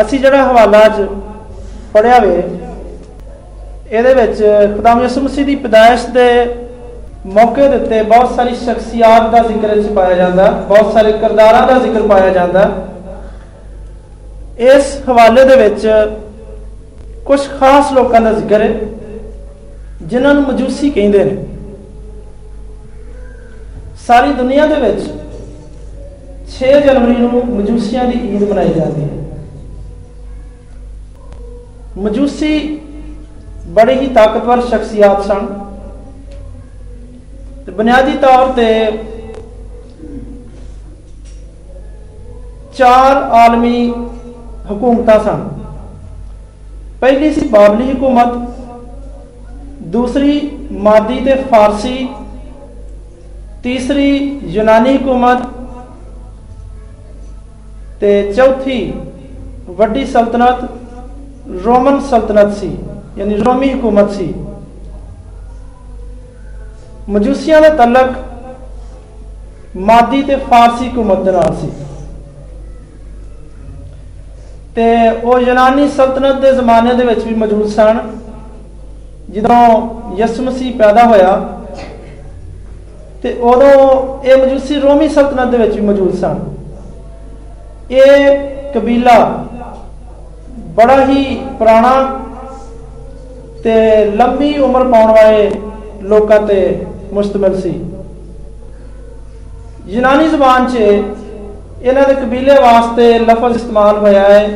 ਅਸੀਂ ਜਿਹੜਾ ਹਵਾਲਾ ਅੱਜ ਪੜਿਆ ਵੇ, ਇਹਦੇ ਵਿੱਚ ਖੁਦਾਮ ਯਿਸੂ ਮਸੀਹ ਦੀ ਪਦਾਇਸ਼ ਦੇ ਮੌਕੇ ਦੇ ਉੱਤੇ ਬਹੁਤ ਸਾਰੀ ਸ਼ਖਸੀਅਤ ਦਾ ਜ਼ਿਕਰ ਇਸ 'ਚ ਪਾਇਆ ਜਾਂਦਾ, ਬਹੁਤ ਸਾਰੇ ਕਿਰਦਾਰਾਂ ਦਾ ਜ਼ਿਕਰ ਪਾਇਆ ਜਾਂਦਾ। ਇਸ ਹਵਾਲੇ ਦੇ ਵਿੱਚ ਕੁਝ ਖਾਸ ਲੋਕਾਂ ਦਾ ਜ਼ਿਕਰ ਹੈ, ਜਿਨ੍ਹਾਂ ਨੂੰ ਮਜੂਸੀ ਕਹਿੰਦੇ ਨੇ। ਸਾਰੀ ਦੁਨੀਆ ਦੇ ਵਿੱਚ 6 ਜਨਵਰੀ ਨੂੰ ਮਜੂਸੀਆਂ ਦੀ ਈਦ ਮਨਾਈ ਜਾਂਦੀ ਹੈ। ਮਜੂਸੀ ਬੜੇ ਹੀ ਤਾਕਤਵਰ ਸ਼ਖਸੀਅਤ ਸਨ ਤੇ ਬੁਨਿਆਦੀ ਤੌਰ ਤੇ ਚਾਰ ਆਲਮੀ ਹਕੂਮਤਾਂ ਸਨ। ਪਹਿਲੀ ਸੀ ਬਾਬਲੀ ਹਕੂਮਤ, ਦੂਸਰੀ ਮਾਦੀ ਤੇ ਫਾਰਸੀ, ਤੀਸਰੀ ਯੂਨਾਨੀ ਹਕੂਮਤ ਤੇ ਚੌਥੀ ਵੱਡੀ ਸਲਤਨਤ ਰੋਮਨ ਸਲਤਨਤ ਸੀ ਯਾਨੀ ਰੋਮੀ ਹਕੂਮਤ ਸੀ ਮਜੂਸੀਆਂ ਦਾ ਤਲਕ ਮਾਦੀ ਤੇ ਫਾਰਸੀ ਹਕੂਮਤ ਦੇ ਨਾਲ ਸੀ ਤੇ ਉਹ ਯੂਨਾਨੀ ਸਲਤਨਤ ਦੇ ਜ਼ਮਾਨੇ ਦੇ ਵਿੱਚ ਵੀ ਮੌਜੂਦ ਸਨ ਜਦੋਂ ਯਿਸੂ ਮਸੀਹ ਪੈਦਾ ਹੋਇਆ ਤੇ ਉਦੋਂ ਇਹ ਮਜੂਸੀ ਰੋਮੀ ਸਲਤਨਤ ਦੇ ਵਿੱਚ ਵੀ ਮੌਜੂਦ ਸਨ ਇਹ ਕਬੀਲਾ ਬੜਾ ਹੀ ਪੁਰਾਣਾ ਤੇ ਲੰਬੀ ਉਮਰ ਪਾਉਣ ਵਾਲੇ ਲੋਕਾਂ ਤੇ ਮੁਸ਼ਤਮਲ ਸੀ। ਯੂਨਾਨੀ ਜ਼ਬਾਨ 'ਚ ਇਹਨਾਂ ਦੇ ਕਬੀਲੇ ਵਾਸਤੇ ਲਫ਼ਜ਼ ਇਸਤੇਮਾਲ ਹੋਇਆ ਹੈ,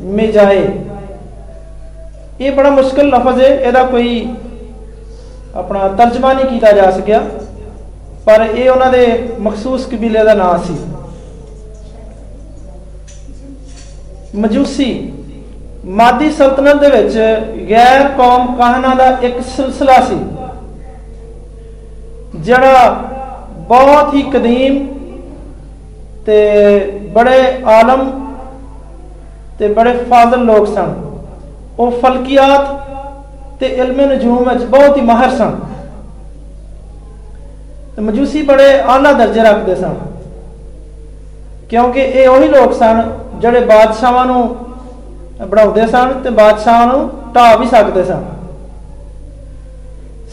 ਮਿਜਾਏ। ਇਹ ਬੜਾ ਮੁਸ਼ਕਲ ਲਫ਼ਜ਼ ਹੈ, ਇਹਦਾ ਕੋਈ ਆਪਣਾ ਤਰਜਮਾ ਨਹੀਂ ਕੀਤਾ ਜਾ ਸਕਿਆ, ਪਰ ਇਹ ਉਹਨਾਂ ਦੇ ਮਖਸੂਸ ਕਬੀਲੇ ਦਾ ਨਾਮ ਸੀ। ਮਜੂਸੀ ਮਾਦੀ ਸਲਤਨਤ ਦੇ ਵਿੱਚ ਗੈਰ ਕੌਮ ਕਾਹਨਾ ਦਾ ਇੱਕ ਸਿਲਸਿਲਾ ਸੀ, ਜਿਹੜਾ ਬਹੁਤ ਹੀ ਕਦੀਮ ਤੇ ਬੜੇ ਆਲਮ ਤੇ ਬੜੇ ਫਾਜ਼ਲ ਲੋਕ ਸਨ। ਉਹ ਫਲਕੀਆਤ ਤੇ ਇਲਮ ਨਜੂਮ ਵਿੱਚ ਬਹੁਤ ਹੀ ਮਾਹਰ ਸਨ। ਤੇ ਮਜੂਸੀ ਬੜੇ ਆਲਾ ਦਰਜੇ ਰੱਖਦੇ ਸਨ, ਕਿਉਂਕਿ ਇਹ ਉਹੀ ਲੋਕ ਸਨ ਜਿਹੜੇ ਬਾਦਸ਼ਾਹਾਂ ਨੂੰ ਬਣਾਉਂਦੇ ਸਨ ਤੇ ਬਾਦਸ਼ਾਹਾਂ ਨੂੰ ਢਾ ਵੀ ਸਕਦੇ ਸਨ।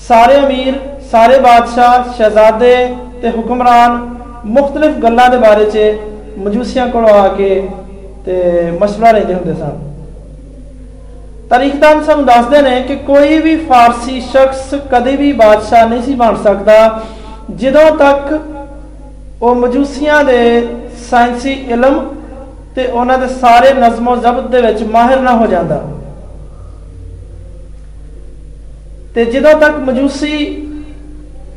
ਸਾਰੇ ਅਮੀਰ, ਸਾਰੇ ਬਾਦਸ਼ਾਹ, ਸ਼ਹਿਜ਼ਾਦੇ ਤੇ ਹੁਕਮਰਾਨ ਮੁxtਲਫ ਗੱਲਾਂ ਦੇ ਬਾਰੇ 'ਚ ਮਜੂਸੀਆਂ ਕੋਲ ਆ ਕੇ ਤੇ ਮਸ਼ਵਰਾ ਲੈਂਦੇ ਹੁੰਦੇ ਸਨ। ਤਾਰੀਖਦਾਨ ਸਾਨੂੰ ਦੱਸਦੇ ਨੇ ਕਿ ਕੋਈ ਵੀ ਫਾਰਸੀ ਸ਼ਖਸ ਕਦੇ ਵੀ ਬਾਦਸ਼ਾਹ ਨਹੀਂ ਸੀ ਬਣ ਸਕਦਾ, ਜਦੋਂ ਤੱਕ ਉਹ ਮਜੂਸੀਆਂ ਦੇ ਸਾਇੰਸੀ ਇਲਮ ਤੇ ਉਹਨਾਂ ਦੇ ਸਾਰੇ ਨਜ਼ਮੋ ਜ਼ਬਤ ਦੇ ਵਿੱਚ ਮਾਹਿਰ ਨਾ ਹੋ ਜਾਂਦਾ। ਤੇ ਜਦੋਂ ਤੱਕ ਮਜੂਸੀ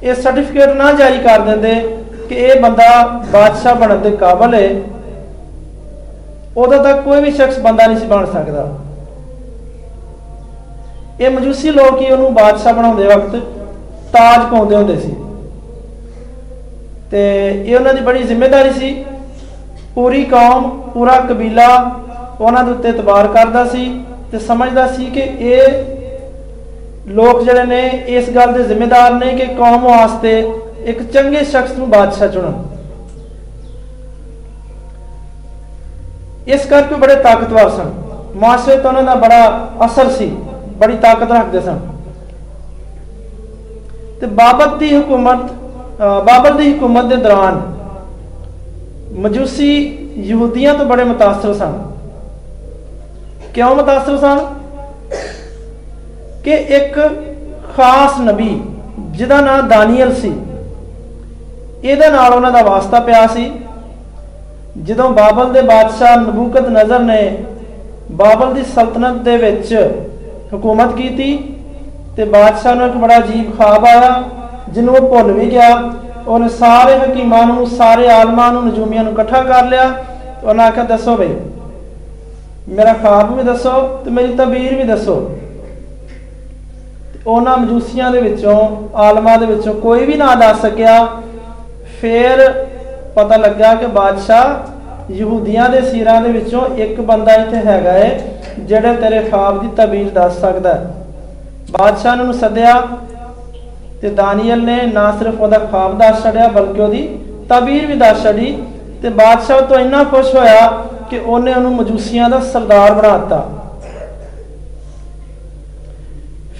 ਇਹ ਸਰਟੀਫਿਕੇਟ ਨਾ ਜਾਰੀ ਕਰ ਦਿੰਦੇ ਕਿ ਇਹ ਬੰਦਾ ਬਾਦਸ਼ਾਹ ਬਣਨ ਦੇ ਕਾਬਲ ਹੈ ਉਦੋਂ ਤੱਕ ਕੋਈ ਵੀ ਸ਼ਖਸ ਬੰਦਾ ਨਹੀਂ ਸੀ ਬਣ ਸਕਦਾ। ਇਹ ਮਜੂਸੀ ਲੋਕ ਹੀ ਉਹਨੂੰ ਬਾਦਸ਼ਾਹ ਬਣਾਉਂਦੇ ਵਕਤ ਤਾਜ ਪਾਉਂਦੇ ਹੁੰਦੇ ਸੀ। ਤੇ ਇਹ ਉਹਨਾਂ ਦੀ ਬੜੀ ਜ਼ਿੰਮੇਵਾਰੀ ਸੀ ਪੂਰੀ ਕੌਮ, ਪੂਰਾ ਕਬੀਲਾ ਉਹਨਾਂ ਦੇ ਉੱਤੇ ਇਤਬਾਰ ਕਰਦਾ ਸੀ ਤੇ ਸਮਝਦਾ ਸੀ ਕਿ ਇਹ ਲੋਕ ਜਿਹੜੇ ਨੇ, ਇਸ ਗੱਲ ਦੇ ਜ਼ਿੰਮੇਦਾਰ ਨੇ ਕਿ ਕੌਮ ਵਾਸਤੇ ਇੱਕ ਚੰਗੇ ਸ਼ਖਸ ਨੂੰ ਬਾਦਸ਼ਾਹ ਚੁਣਨ। ਇਸ ਕਰਕੇ ਬੜੇ ਤਾਕਤਵਰ ਸਨ। ਮਾਸ਼ਰੇ ਤੋਂ ਉਹਨਾਂ ਦਾ ਬੜਾ ਅਸਰ ਸੀ, ਬੜੀ ਤਾਕਤ ਰੱਖਦੇ ਸਨ। ਤੇ ਬਾਬਰ ਦੀ ਹਕੂਮਤ ਬਾਬਰ ਦੀ ਹਕੂਮਤ ਦੇ ਦੌਰਾਨ ਮਜੂਸੀ ਯਹੂਦੀਆਂ ਤੋਂ ਬੜੇ متاثر ਸਨ ਕਿਉਂ متاثر ਸਨ ਕਿ ਇੱਕ ਖਾਸ ਨਬੀ ਜਿਹਦਾ ਨਾਮ ਦਾਨੀਅਲ ਸੀ ਇਹਦੇ ਨਾਲ ਉਹਨਾਂ ਦਾ ਵਾਸਤਾ ਪਿਆ ਸੀ ਜਦੋਂ ਬਾਬਲ ਦੇ ਬਾਦਸ਼ਾਹ ਨਬੂਕਤ ਨਜ਼ਰ ਨੇ ਬਾਬਲ ਦੀ ਸਲਤਨਤ ਦੇ ਵਿੱਚ ਹਕੂਮਤ ਕੀਤੀ ਤੇ ਬਾਦਸ਼ਾਹ ਨੂੰ ਇੱਕ ਬੜਾ ਅਜੀਬ ਖਾਬ ਆਇਆ ਜਿਹਨੂੰ ਉਹ ਭੁੱਲ ਵੀ ਗਿਆ ਉਹਨੇ ਸਾਰੇ ਹਕੀਮਾਂ ਨੂੰ, ਸਾਰੇ ਆਲਮਾਂ ਨੂੰ, ਨਜੂਮੀਆਂ ਨੂੰ ਇਕੱਠਾ ਕਰ ਲਿਆ ਤੇ ਉਹਨਾਂ ਆਖਿਆ, ਦੱਸੋ ਬਈ, ਮੇਰਾ ਖਾਬ ਵੀ ਦੱਸੋ ਤੇ ਮੇਰੀ ਤਬੀਰ ਵੀ ਦੱਸੋ। ਉਹਨਾਂ ਮਜੂਸੀਆਂ ਦੇ ਵਿੱਚੋਂ, ਆਲਮਾਂ ਦੇ ਵਿੱਚੋਂ ਕੋਈ ਵੀ ਨਾ ਦੱਸ ਸਕਿਆ। ਫਿਰ ਪਤਾ ਲੱਗਾ ਕਿ ਬਾਦਸ਼ਾਹ ਯਹੂਦੀਆਂ ਦੇ ਸਿਰਾਂ ਦੇ ਵਿੱਚੋਂ ਇੱਕ ਬੰਦਾ ਇੱਥੇ ਹੈਗਾ ਏ, ਜਿਹੜਾ ਤੇਰੇ ਖਾਬ ਦੀ ਤਬੀਰ ਦੱਸ ਸਕਦਾ ਹੈ। ਬਾਦਸ਼ਾਹ ਨੇ ਉਹਨੂੰ ਸੱਦਿਆ ਤੇ ਦਾਨੀਅਲ ਨੇ ਨਾ ਸਿਰਫ ਉਹਦਾ ਖਾਬ ਦੱਸ ਛੜਿਆ ਬਲਕਿ ਉਹਦੀ ਤਬੀਰ ਵੀ ਦੱਸ ਛੜੀ ਤੇ ਬਾਦਸ਼ਾਹ ਤੋਂ ਇੰਨਾ ਖੁਸ਼ ਹੋਇਆ ਕਿ ਉਹਨੇ ਉਹਨੂੰ ਮਜੂਸੀਆਂ ਦਾ ਸਰਦਾਰ ਬਣਾ ਦਿੱਤਾ।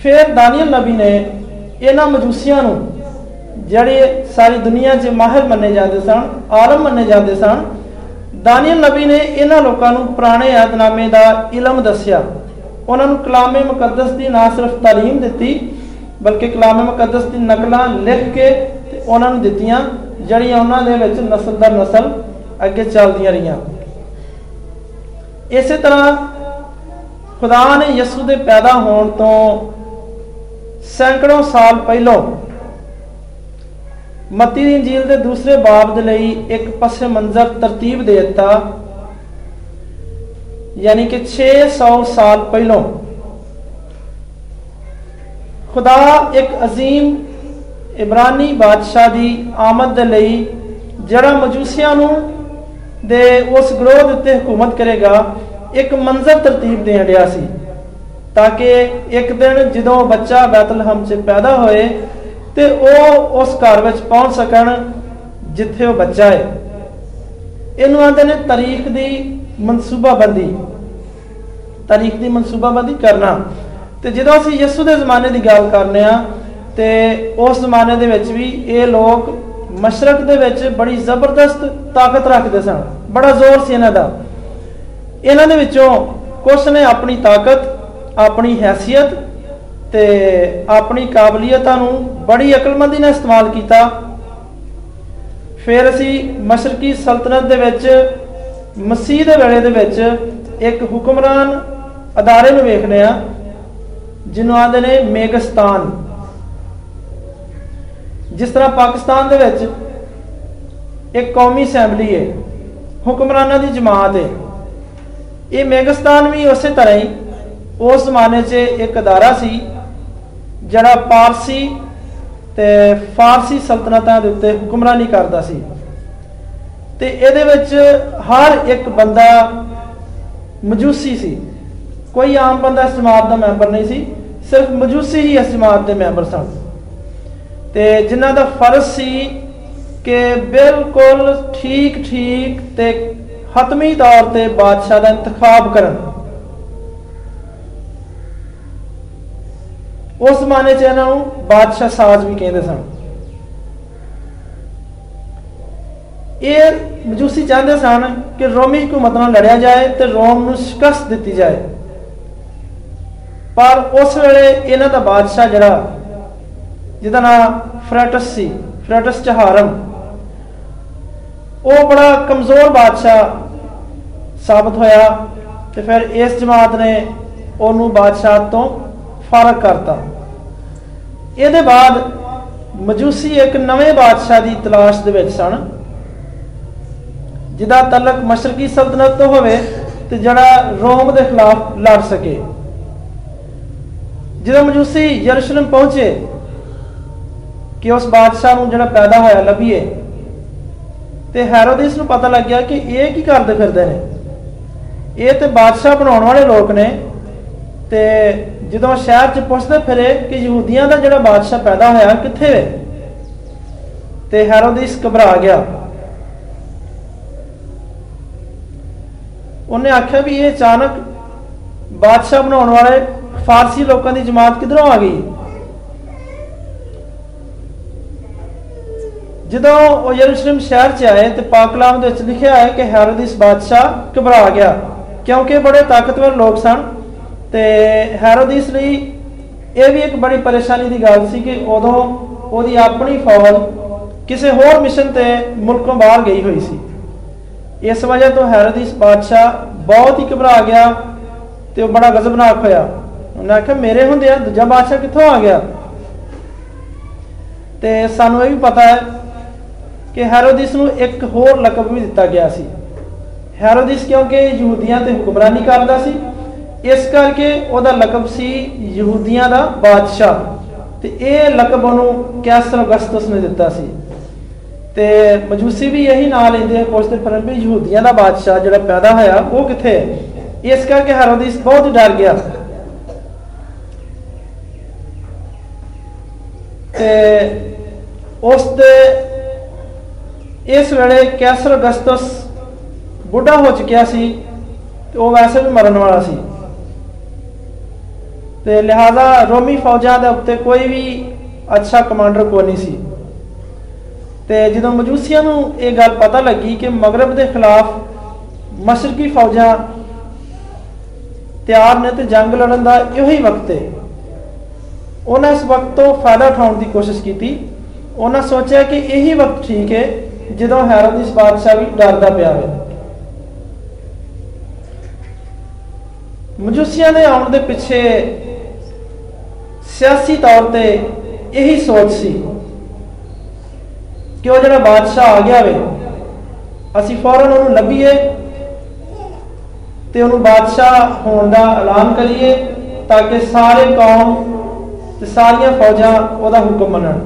ਫਿਰ ਦਾਨੀਅਲ ਨਬੀ ਨੇ ਇਹਨਾਂ ਮਜੂਸੀਆਂ ਨੂੰ, ਜਿਹੜੇ ਸਾਰੀ ਦੁਨੀਆ 'ਚ ਮਾਹਿਰ ਮੰਨੇ ਜਾਂਦੇ ਸਨ, ਆਲਮ ਮੰਨੇ ਜਾਂਦੇ ਸਨ, ਦਾਨੀਅਲ ਨਬੀ ਨੇ ਇਹਨਾਂ ਲੋਕਾਂ ਨੂੰ ਪੁਰਾਣੇ ਯਾਦਨਾਮੇ ਦਾ ਇਲਮ ਦੱਸਿਆ। ਉਹਨਾਂ ਨੂੰ ਕਲਾਮੇ ਮੁਕੱਦਸ ਦੀ ਨਾ ਸਿਰਫ ਤਾਲੀਮ ਦਿੱਤੀ ਬਲਕਿ ਕਲਾਮੇ ਮੁਕੱਦਸ ਦੀ ਨਕਲਾਂ ਲਿਖ ਕੇ ਤੇ ਉਹਨਾਂ ਨੂੰ ਦਿੱਤੀਆਂ, ਜਿਹੜੀਆਂ ਉਹਨਾਂ ਦੇ ਵਿੱਚ ਨਸਲ ਦਰ ਨਸਲ ਅੱਗੇ ਚੱਲਦੀਆਂ ਰਹੀਆਂ। ਇਸੇ ਤਰ੍ਹਾਂ ਖੁਦਾ ਨੇ ਯਿਸੂ ਦੇ ਪੈਦਾ ਹੋਣ ਤੋਂ ਸੈਂਕੜੋਂ ਸਾਲ ਪਹਿਲਾਂ ਮਤੀ ਦੀ ਇੰਜੀਲ ਦੇ ਦੂਸਰੇ ਬਾਬ ਦੇ ਲਈ ਇੱਕ ਪਸੇ ਮੰਜ਼ਰ ਤਰਤੀਬ ਦੇ ਦਿੱਤਾ, ਯਾਨੀ ਕਿ 600 ਸਾਲ ਪਹਿਲਾਂ। ਖੁਦਾ ਇੱਕ ਅਜ਼ੀਮ ਇਬਰਾਨੀ ਬਾਦਸ਼ਾਹ ਦੀ ਆਮਦ ਦੇ ਲਈ ਜਿਹੜਾ ਮਜੂਸੀਆਂ ਨੂੰ ਦੇ ਉਸ ਗਰੋਹ ਉੱਤੇ ਹਕੂਮਤ ਕਰੇਗਾ, ਇੱਕ ਮੰਜ਼ਰ ਤਰਤੀਬ ਦੇਣ ਰਿਹਾ ਸੀ। ਤਾਂ ਕਿ ਇੱਕ ਦਿਨ ਜਦੋਂ ਬੱਚਾ ਬੈਤਲਹਮ 'ਚ ਪੈਦਾ ਹੋਏ ਤੇ ਉਹ ਉਸ ਘਰ ਵਿੱਚ ਪਹੁੰਚ ਸਕਣ ਜਿੱਥੇ ਉਹ ਬੱਚਾ ਹੈ। ਇਹਨੂੰ ਆਂਦੇ ਨੇ ਤਾਰੀਖ ਦੀ ਮਨਸੂਬਾਬੰਦੀ। ਤਾਰੀਖ ਦੀ ਮਨਸੂਬਾਬੰਦੀ ਕਰਨਾ। ਤੇ ਜਦੋਂ ਅਸੀਂ ਯਿਸੂ ਦੇ ਜ਼ਮਾਨੇ ਦੀ ਗੱਲ ਕਰਨੇ ਆ, ਤੇ ਉਸ ਜ਼ਮਾਨੇ ਦੇ ਵਿੱਚ ਵੀ ਇਹ ਲੋਕ ਮਸ਼ਰਕ ਦੇ ਵਿੱਚ ਬੜੀ ਜ਼ਬਰਦਸਤ ਤਾਕਤ ਰੱਖਦੇ ਸਨ। ਬੜਾ ਜ਼ੋਰ ਸੀ ਇਹਨਾਂ ਦਾ। ਇਹਨਾਂ ਦੇ ਵਿੱਚੋਂ ਕੁਝ ਨੇ ਆਪਣੀ ਤਾਕਤ, ਆਪਣੀ ਹیثیت ਤੇ ਆਪਣੀ ਕਾਬਲੀਅਤਾਂ ਨੂੰ ਬੜੀ ਅਕਲਮੰਦੀ ਨਾਲ ਇਸਤੇਮਾਲ ਕੀਤਾ। ਫਿਰ ਅਸੀਂ ਮਸ਼ਰਕੀ ਸਲਤਨਤ ਦੇ ਵਿੱਚ, ਮਸੀਹ ਦੇ ਵੇਲੇ ਦੇ ਵਿੱਚ ਇੱਕ ਹੁਕਮਰਾਨ ਅਦਾਰੇ ਨੂੰ ਵੇਖਨੇ ਆ ਜਿਹਨੂੰ ਆਂਦੇ ਨੇ ਮੇਗਸਤਾਨ। ਜਿਸ ਤਰ੍ਹਾਂ ਪਾਕਿਸਤਾਨ ਦੇ ਵਿੱਚ ਇੱਕ ਕੌਮੀ ਅਸੈਂਬਲੀ ਹੈ ਹੁਕਮਰਾਨਾਂ ਦੀ ਜਮਾਤ ਹੈ ਇਹ ਮੇਗਸਤਾਨ ਵੀ ਉਸੇ ਤਰ੍ਹਾਂ ਹੀ, ਉਸ ਜ਼ਮਾਨੇ 'ਚ ਇੱਕ ਅਦਾਰਾ ਸੀ, ਜਿਹੜਾ ਪਾਰਸੀ ਤੇ ਫਾਰਸੀ ਸਲਤਨਤਾਂ ਦੇ ਉੱਤੇ ਹੁਕਮਰਾਨੀ ਕਰਦਾ ਸੀ। ਤੇ ਇਹਦੇ ਵਿੱਚ ਹਰ ਇੱਕ ਬੰਦਾ ਮਜੂਸੀ ਸੀ। ਕੋਈ ਆਮ ਬੰਦਾ ਇਸ ਜਮਾਤ ਦਾ ਮੈਂਬਰ ਨਹੀਂ ਸੀ, ਸਿਰਫ ਮਜੂਸੀ ਹੀ ਇਸ ਜਮਾਤ ਦੇ ਮੈਂਬਰ ਸਨ। ਤੇ ਜਿਨ੍ਹਾਂ ਦਾ ਫਰਜ਼ ਸੀ ਕਿ ਬਿਲਕੁਲ ਠੀਕ ਠੀਕ ਤੇ ਹਤਮੀ ਤੌਰ ਤੇ ਬਾਦਸ਼ਾਹ ਦਾ ਇੰਤਖਾਬ ਕਰਨ। ਉਸ ਜ਼ਮਾਨੇ 'ਚ ਇਹਨਾਂ ਨੂੰ ਬਾਦਸ਼ਾਹ ਸਾਜ਼ ਵੀ ਕਹਿੰਦੇ ਸਨ। ਇਹ ਮਜੂਸੀ ਚਾਹੁੰਦੇ ਸਨ ਕਿ ਰੋਮੀ ਹਕੂਮਤ ਨਾਲ ਲੜਿਆ ਜਾਏ ਤੇ ਰੋਮ ਨੂੰ ਸ਼ਿਕਸਤ ਦਿੱਤੀ ਜਾਏ। ਪਰ ਉਸ ਵੇਲੇ ਇਹਨਾਂ ਦਾ ਬਾਦਸ਼ਾਹ ਜਿਹੜਾ, ਜਿਹਦਾ ਨਾਮ ਫਰੈਟਸ ਸੀ, ਫਰੈਟਸ ਚਹਾਰਮ, ਉਹ ਬੜਾ ਕਮਜ਼ੋਰ ਬਾਦਸ਼ਾਹ ਸਾਬਤ ਹੋਇਆ ਤੇ ਫਿਰ ਇਸ ਜਮਾਤ ਨੇ ਉਹਨੂੰ ਬਾਦਸ਼ਾਹ ਤੋਂ ਫ਼ਰਕ ਕਰਤਾ। ਇਹਦੇ ਬਾਅਦ ਮਜੂਸੀ ਇੱਕ ਨਵੇਂ ਬਾਦਸ਼ਾਹ ਦੀ ਤਲਾਸ਼ ਦੇ ਵਿੱਚ ਸਨ, ਜਿਹਦਾ ਤਲਕ ਮਸ਼ਰਕੀ ਸਲਤਨਤ ਤੋਂ ਹੋਵੇ ਤੇ ਜਿਹੜਾ ਰੋਮ ਦੇ ਖਿਲਾਫ ਲੜ ਸਕੇ। ਜਦੋਂ ਮਜੂਸੀ ਯਰੂਸ਼ਲਮ ਪਹੁੰਚੇ, ਕਿ ਉਸ ਬਾਦਸ਼ਾਹ ਨੂੰ ਜਿਹੜਾ ਪੈਦਾ ਹੋਇਆ ਲੱਭੀਏ, ਤੇ ਹੈਰੋਦਿਸ ਨੂੰ ਪਤਾ ਲੱਗਿਆ ਕਿ ਇਹ ਕੀ ਕਰਦੇ ਫਿਰਦੇ ਨੇ। ਇਹ ਤੇ ਬਾਦਸ਼ਾਹ ਬਣਾਉਣ ਵਾਲੇ ਲੋਕ ਨੇ, ਤੇ ਜਦੋਂ ਸ਼ਹਿਰ 'ਚ ਪੁੱਛਦੇ ਫਿਰੇ ਕਿ ਯਹੂਦੀਆਂ ਦਾ ਜਿਹੜਾ ਬਾਦਸ਼ਾਹ ਪੈਦਾ ਹੋਇਆ ਕਿੱਥੇ ਹੈ ਤੇ ਹੈਰੋਦਿਸ ਘਬਰਾ ਗਿਆ। ਉਹਨੇ ਆਖਿਆ ਵੀ ਇਹ ਅਚਾਨਕ ਬਾਦਸ਼ਾਹ ਬਣਾਉਣ ਵਾਲੇ ਫਾਰਸੀ ਲੋਕਾਂ ਦੀ ਜਮਾਤ ਕਿਧਰੋਂ ਆ ਗਈ? ਜਦੋਂ ਉਹ ਯਰੂਸ਼ਲਮ ਸ਼ਹਿਰ 'ਚ ਆਏ ਤੇ ਪਾਕ ਕਲਾਮ ਦੇ ਵਿੱਚ ਲਿਖਿਆ ਹੈ ਕਿ ਹੈਰੋਦਿਸ ਬਾਦਸ਼ਾਹ ਘਬਰਾ ਗਿਆ। ਕਿਉਂਕਿ ਬੜੇ ਤਾਕਤਵਰ ਲੋਕ ਸਨ ਤੇ ਹੈਰੋਦਿਸ ਲਈ ਇਹ ਵੀ ਇੱਕ ਬੜੀ ਪਰੇਸ਼ਾਨੀ ਦੀ ਗੱਲ ਸੀ ਕਿ ਉਦੋਂ ਉਹਦੀ ਆਪਣੀ ਫੌਜ ਕਿਸੇ ਹੋਰ ਮਿਸ਼ਨ ਤੇ ਮੁਲਕੋਂ ਬਾਹਰ ਗਈ ਹੋਈ ਸੀ। ਇਸ ਵਜ੍ਹਾ ਤੋਂ ਹੈਰੋਦਿਸ ਬਾਦਸ਼ਾਹ ਬਹੁਤ ਹੀ ਘਬਰਾ ਗਿਆ ਤੇ ਉਹ ਬੜਾ ਗਜ਼ਬਨਾਕ ਹੋਇਆ। ਉਹਨੇ ਆਖਿਆ, ਮੇਰੇ ਹੁੰਦੇ ਆ, ਦੂਜਾ ਬਾਦਸ਼ਾਹ ਕਿੱਥੋਂ ਆ ਗਿਆ? ਤੇ ਸਾਨੂੰ ਇਹ ਵੀ ਪਤਾ ਹੈ ਕਿ ਹੈਰੋਦਿਸ ਨੂੰ ਇੱਕ ਹੋਰ ਲਕਬ ਵੀ ਦਿੱਤਾ ਗਿਆ ਸੀ। ਹੈਰੋਦਿਸ ਕਿਉਂਕਿ ਯਹੂਦੀਆਂ ਤੇ ਹੁਕਮਰਾਨੀ ਕਰਦਾ ਸੀ, ਇਸ ਕਰਕੇ ਉਹਦਾ ਲਕਬ ਸੀ ਯਹੂਦੀਆਂ ਦਾ ਬਾਦਸ਼ਾਹ। ਤੇ ਇਹ ਲਕਬ ਉਹਨੂੰ ਕੈਸਰ ਅਗਸਤਸ ਨੇ ਦਿੱਤਾ ਸੀ। ਤੇ ਮਜੂਸੀ ਵੀ ਇਹੀ ਨਾਂ ਲੈਂਦੇ ਪੁੱਛਦੇ ਫਿਰਨ ਵੀ ਯਹੂਦੀਆਂ ਦਾ ਬਾਦਸ਼ਾਹ ਜਿਹੜਾ ਪੈਦਾ ਹੋਇਆ, ਉਹ ਕਿੱਥੇ? ਹੈ ਇਸ ਕਰਕੇ ਹੈਰੋਦਿਸ ਬਹੁਤ ਡਰ ਗਿਆ ਤੇ ਉਸ ਦੇ ਇਸ ਵੇਲੇ ਕੈਸਰ ਅਗਸਤਸ ਬੁੱਢਾ ਹੋ ਚੁੱਕਿਆ ਸੀ ਉਹ ਵੈਸੇ ਵੀ ਮਰਨ ਵਾਲਾ ਸੀ। ਤੇ ਲਿਹਾਜ਼ਾ ਰੋਮੀ ਫੌਜਾਂ ਦੇ ਉੱਤੇ ਕੋਈ ਵੀ ਅੱਛਾ ਕਮਾਂਡਰ ਕੋਈ ਨਹੀਂ ਸੀ। ਤੇ ਜਦੋਂ ਮਜੂਸੀਆਂ ਨੂੰ ਇਹ ਗੱਲ ਪਤਾ ਲੱਗੀ ਕਿ ਮਗਰਬ ਦੇ ਖਿਲਾਫ ਮਸ਼ਰਕੀ ਫੌਜਾਂ ਤਿਆਰ ਨੇ ਤੇ ਜੰਗ ਲੜਨ ਦਾ ਇਹੋ ਹੀ ਵਕਤ ਹੈ ਉਹਨਾਂ ਇਸ ਵਕਤ ਤੋਂ ਫਾਇਦਾ ਉਠਾਉਣ ਦੀ ਕੋਸ਼ਿਸ਼ ਕੀਤੀ। ਉਹਨਾਂ ਸੋਚਿਆ ਕਿ ਇਹੀ ਵਕਤ ਠੀਕ ਹੈ ਜਦੋਂ ਹੈਰੋਦਿਸ ਬਾਦਸ਼ਾਹ ਵੀ ਡਰਦਾ ਪਿਆ ਹੈ ਮਜੂਸੀਆਂ ਦੇ ਆਉਣ ਦੇ ਪਿੱਛੇ ਸਿਆਸੀ ਤੌਰ ਤੇ ਇਹੀ ਸੋਚ ਸੀ ਕਿ ਉਹ ਜਿਹੜਾ ਬਾਦਸ਼ਾਹ ਆ ਗਿਆ ਵੇ, ਅਸੀਂ ਫੌਰਨ ਉਹਨੂੰ ਲੱਭੀਏ ਤੇ ਉਹਨੂੰ ਬਾਦਸ਼ਾਹ ਹੋਣ ਦਾ ਐਲਾਨ ਕਰੀਏ ਤਾਂ ਕਿ ਸਾਰੇ ਕੌਮ ਤੇ ਸਾਰੀਆਂ ਫੌਜਾਂ ਉਹਦਾ ਹੁਕਮ ਮੰਨਣ।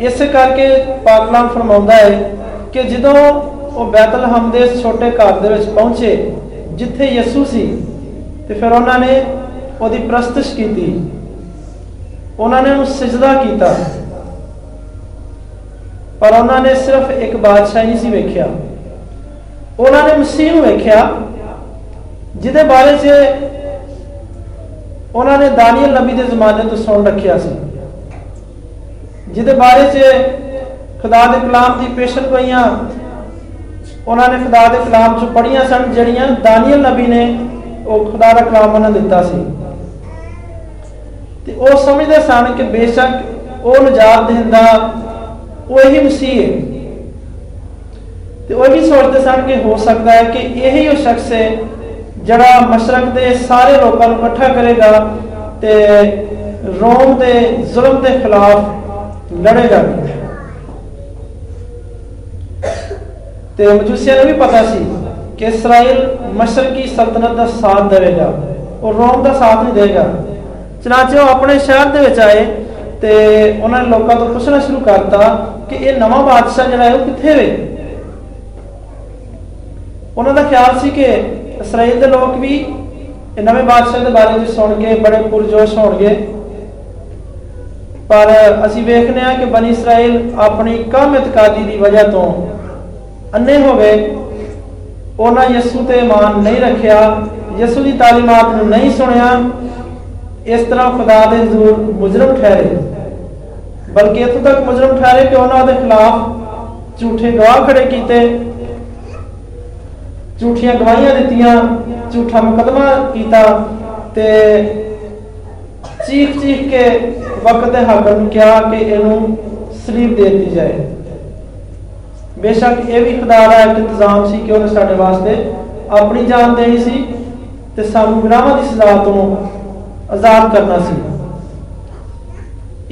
ਇਸੇ ਕਰਕੇ ਪਾਕਲਾਮ ਫਰਮਾਉਂਦਾ ਹੈ ਕਿ ਜਦੋਂ ਉਹ ਬੈਤਲਹਮ ਦੇ ਛੋਟੇ ਘਰ ਦੇ ਵਿੱਚ ਪਹੁੰਚੇ, ਜਿੱਥੇ ਯਿਸੂ ਸੀ, ਤੇ ਫਿਰ ਉਹਨਾਂ ਨੇ ਉਹਦੀ ਪ੍ਰਸਤਿਸ਼ ਕੀਤੀ। ਉਹਨਾਂ ਨੇ ਉਹਨੂੰ ਸਜਦਾ ਕੀਤਾ। ਪਰ ਉਹਨਾਂ ਨੇ ਸਿਰਫ ਇੱਕ ਬਾਦਸ਼ਾਹ ਹੀ ਸੀ ਵੇਖਿਆ। ਉਹਨਾਂ ਨੇ ਮਸੀਹ ਨੂੰ ਵੇਖਿਆ, ਜਿਹਦੇ ਬਾਰੇ 'ਚ ਉਹਨਾਂ ਨੇ ਦਾਨੀਅਲ ਨਬੀ ਦੇ ਜ਼ਮਾਨੇ ਤੋਂ ਸੁਣ ਰੱਖਿਆ ਸੀ। ਜਿਹਦੇ ਬਾਰੇ 'ਚ ਖੁਦਾ ਦੇ ਕਲਾਮ ਦੀ ਪੇਸ਼ਨ ਗੋਈਆਂ ਉਹਨਾਂ ਨੇ ਖੁਦਾ ਦੇ ਕਲਾਮ 'ਚ ਪੜੀਆਂ ਸਨ, ਜਿਹੜੀਆਂ ਦਾਨੀਅਲ ਨਬੀ ਨੇ ਉਹ ਖੁਦਾ ਦਾ ਕਲਾਮ ਉਹਨਾਂ ਦਿੱਤਾ ਸੀ। ਤੇ ਉਹ ਸਮਝਦੇ ਸਨ ਕਿ ਬੇਸ਼ੱਕ ਉਹ ਨਜਾਤ ਦਿੰਦਾ, ਉਹ ਇਹੀ ਮਸੀਹ ਹੈ ਤੇ ਉਹ ਵੀ ਸੋਚਦੇ ਸਨ ਕਿ ਹੋ ਸਕਦਾ ਹੈ ਕਿ ਇਹੀ ਉਹ ਸ਼ਖਸ ਹੈ ਜਿਹੜਾ ਮਸ਼ਰਕ ਦੇ ਸਾਰੇ ਲੋਕਾਂ ਨੂੰ ਇਕੱਠਾ ਕਰੇਗਾ ਤੇ ਰੋਮ ਦੇ ਜ਼ੁਲਮ ਦੇ ਖਿਲਾਫ ਲੜੇਗਾ। ਤੇ ਮਜੂਸੀਆਂ ਨੂੰ ਵੀ ਪਤਾ ਸੀ ਕਿ ਇਸਰਾਇਲ ਮਸ਼ਰਕੀ ਸਲਤਨਤ ਦਾ ਸਾਥ ਦੇਵੇਗਾ। ਉਹ ਰੋਮ ਦਾ ਸਾਥ ਨਹੀਂ ਦੇਗਾ ਚਨਾਚੇ ਉਹ ਆਪਣੇ ਸ਼ਹਿਰ ਦੇ ਵਿੱਚ ਆਏ ਤੇ ਉਹਨਾਂ ਨੇ ਲੋਕਾਂ ਤੋਂ ਪੁੱਛਣਾ ਸ਼ੁਰੂ ਕਰਤਾ ਕਿ ਇਹ ਨਵਾਂ ਬਾਦਸ਼ਾਹ ਜਿਹੜਾ ਹੈ ਉਹ ਕਿੱਥੇ ਵੇ? ਉਹਨਾਂ ਦਾ ਖਿਆਲ ਸੀ ਕਿ ਇਸਰਾਇਲ ਦੇ ਲੋਕ ਵੀ ਇਹ ਨਵੇਂ ਬਾਦਸ਼ਾਹ ਦੇ ਬਾਰੇ ਵਿੱਚ ਸੁਣ ਕੇ ਬੜੇ ਪੁਰਜੋਸ਼ ਹੋਣਗੇ। ਪਰ ਅਸੀਂ ਵੇਖਨੇ ਆ ਕਿ ਬਨੀ ਇਸਰਾਇਲ ਆਪਣੀ ਕਮ ਇਤਕਾਦੀ ਦੀ ਵਜ੍ਹਾ ਤੋਂ ਅੰਨੇ ਹੋ ਗਏ। ਉਹਨਾਂ ਯਿਸੂ ਤੇ ਇਮਾਨ ਨਹੀਂ ਰੱਖਿਆ, ਯਿਸੂ ਦੀ ਤਾਲੀਮਾਤ ਨੂੰ ਨਹੀਂ ਸੁਣਿਆ। ਇਸ ਤਰ੍ਹਾਂ ਖੁਦਾ ਦੇ ਹਜ਼ੂਰ ਮੁਜਰਮ ਠਹਿਰੇ। ਬਲਕਿ ਇਥੋਂ ਤੱਕ ਮੁਜਰਮ ਠਹਿਰੇ ਕਿ ਉਹਨਾਂ ਦੇ ਖਿਲਾਫ ਝੂਠੇ ਗਵਾਹ ਖੜੇ ਕੀਤੇ। ਝੂਠੀਆਂ ਗਵਾਹੀਆਂ ਦਿੱਤੀਆਂ, ਝੂਠਾ ਮੁਕਦਮਾ ਕੀਤਾ ਤੇ ਚੀਖ ਚੀਖ ਕੇ ਵਕਤ ਹਾਕਮ ਨੂੰ ਕਿਹਾ ਕਿ ਇਹਨੂੰ ਸਲੀਬ ਦੇ ਦਿੱਤੀ ਜਾਏ। ਬੇਸ਼ੱਕ ਇਹ ਵੀ ਖੁਦਾ ਦਾ ਇੱਕ ਇੰਤਜ਼ਾਮ ਸੀ ਕਿ ਉਹਨੇ ਸਾਡੇ ਵਾਸਤੇ ਆਪਣੀ ਜਾਨ ਦੇਣੀ ਸੀ ਤੇ ਸਾਨੂੰ ਗੁਨਾਹਾਂ ਦੀ ਸਜ਼ਾ ਤੋਂ ਆਜ਼ਾਦ ਕਰਨਾ ਸੀ।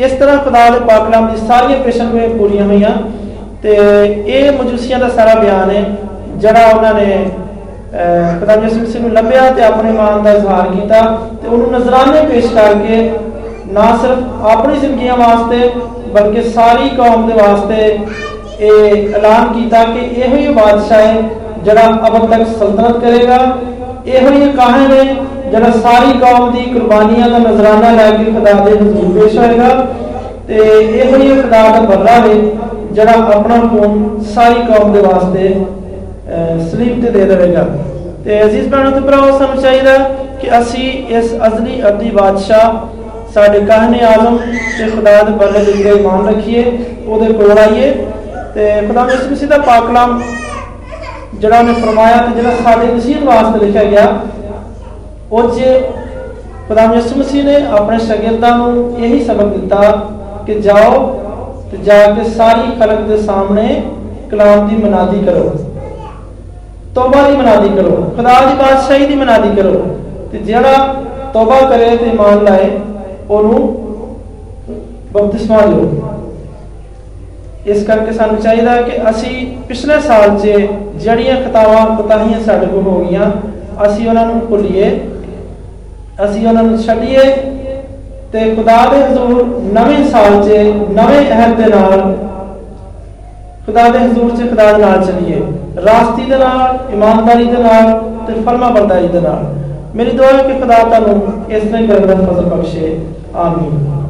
ਇਸ ਤਰ੍ਹਾਂ ਖੁਦਾ ਦੇ ਪਾਕ ਦੀ ਸਾਰੀਆਂ ਪੇਸ਼ਨਗੋਈਆਂ ਪੂਰੀਆਂ ਹੋਈਆਂ ਤੇ ਇਹ ਮਜੂਸੀਆਂ ਦਾ ਸਾਰਾ ਬਿਆਨ ਹੈ ਜਿਹੜਾ ਉਹਨਾਂ ਨੇ ਖੁਦਾ ਯਿਸੂ ਮਸੀਹ ਨੂੰ ਲੱਭਿਆ ਤੇ ਆਪਣੇ ਮਾਨ ਦਾ ਇਜ਼ਹਾਰ ਕੀਤਾ ਤੇ ਉਹਨੂੰ ਨਜ਼ਰਾਨੇ ਪੇਸ਼ ਕਰਕੇ ਨਾ ਸਿਰਫ ਆਪਣੀ ਜ਼ਿੰਦਗੀਆਂ ਵਾਸਤੇ ਬਲਕਿ ਸਾਰੀ ਕੌਮ ਦੇ ਵਾਸਤੇ ਇਹ ਐਲਾਨ ਕੀਤਾ ਕਿ ਇਹੋ ਹੀ ਬਾਦਸ਼ਾਹ ਹੈ ਜਿਹੜਾ ਅਬ ਤੱਕ ਸਲਤਨਤ ਕਰੇਗਾ, ਇਹੋ ਹੀ ਕਾਹਨ ਹੈ ਜਿਹੜਾ ਸਾਰੀ ਕੌਮ ਦੀ ਕੁਰਬਾਨੀਆਂ ਦਾ ਨਜ਼ਰਾਨਾ ਲੈ ਕੇ ਖੁਦਾ ਦੇ ਹਜ਼ੂਰ ਪੇਸ਼ ਹੋਏਗਾ ਤੇ ਇਹੋ ਹੀ ਖੁਦਾ ਦਾ ਬਦਲਾ ਹੈ ਜਿਹੜਾ ਆਪਣਾ ਖੂਨ ਸਾਰੀ ਕੌਮ ਦੇ ਵਾਸਤੇ ਸਲੀਬ ਤੇ ਦੇ ਦੇਵੇਗਾ। ਤੇ ਅਜ਼ੀਜ਼ ਭੈਣੋ, ਤੇ ਭਰਾਓ ਸਾਨੂੰ ਚਾਹੀਦਾ ਕਿ ਅਸੀਂ ਇਸ ਅਜ਼ਲੀ ਅਬਦੀ ਬਾਦਸ਼ਾਹ, ਸਾਡੇ ਕਾਹਨੇ ਆਲਮ ਤੇ ਖੁਦਾ ਦੇ ਬਦਲੇ ਦੇ ਉੱਤੇ ਇਮਾਨ ਰੱਖੀਏ, ਉਹਦੇ ਕੋਲ ਆਈਏ। ਤੇ ਖੁਦਾ ਯਿਸੂ ਮਸੀਹ ਦਾ ਪਾਕ ਕਲਾਮ, ਜਿਹੜਾ ਉਹਨੇ ਫਰਮਾਇਆ ਤੇ ਜਿਹੜਾ ਸਾਡੇ ਨਸੀਹਤ ਵਾਸਤੇ ਲਿਖਿਆ ਗਿਆ, ਉਹ 'ਚ ਖੁਦਾ ਯਿਸੂ ਮਸੀਹ ਨੇ ਆਪਣੇ ਸ਼ਾਗਿਰਦਾਂ ਨੂੰ ਇਹੀ ਸਬਕ ਦਿੱਤਾ ਕਿ ਜਾਓ ਤੇ ਜਾ ਕੇ ਸਾਰੀ ਖਲਕ ਦੇ ਸਾਹਮਣੇ ਕਲਾਮ ਦੀ ਮਨਾਦੀ ਕਰੋ। ਤੋਬਾ ਦੀ ਮਨਾਦੀ ਕਰੋ। ਖੁਦਾ ਦੀ ਬਾਦਸ਼ਾਹੀ ਦੀ ਮਨਾਦੀ ਕਰੋ। ਤੇ ਜਿਹੜਾ ਤੋਬਾ ਕਰੇ ਤੇ ਇਮਾਨ ਲਾਏ, ਉਹਨੂੰ ਬਪਤਿਸਮਾ ਦਿਓ। ਇਸ ਕਰਕੇ ਸਾਨੂੰ ਚਾਹੀਦਾ ਕਿ ਅਸੀਂ ਪਿਛਲੇ ਸਾਲ 'ਚ ਜਿਹੜੀਆਂ ਖਤਾਵਾਂ ਪਤਾਹੀਆਂ ਸਾਡੇ ਕੋਲ ਹੋ ਗਈਆਂ, ਅਸੀਂ ਉਹਨਾਂ ਨੂੰ ਭੁੱਲੀਏ, ਅਸੀਂ ਉਹਨਾਂ ਨੂੰ ਛੱਡੀਏ ਤੇ ਖੁਦਾ ਦੇ ਹਜ਼ੂਰ ਨਵੇਂ ਸਾਲ 'ਚ, ਨਵੇਂ ਅਹਿਦ ਦੇ ਨਾਲ, ਖੁਦਾ ਦੇ ਹਜ਼ੂਰ 'ਚ ਖੁਦਾ ਦੇ ਨਾਲ ਚਲੀਏ। ਰਾਸਤੀ ਦੇ ਨਾਲ, ਇਮਾਨਦਾਰੀ ਦੇ ਨਾਲ ਤੇ ਫਰਮਾ ਬਰਦਾਰੀ ਦੇ ਨਾਲ। ਮੇਰੀ ਦੁਆ ਹੈ ਕਿ ਖੁਦਾ ਤੁਹਾਨੂੰ ਇਸ ਤਰ੍ਹਾਂ ਕਰਨ ਦਾ ਫਜ਼ਲ ਬਖਸ਼ੇ। ਆਮੀਨ।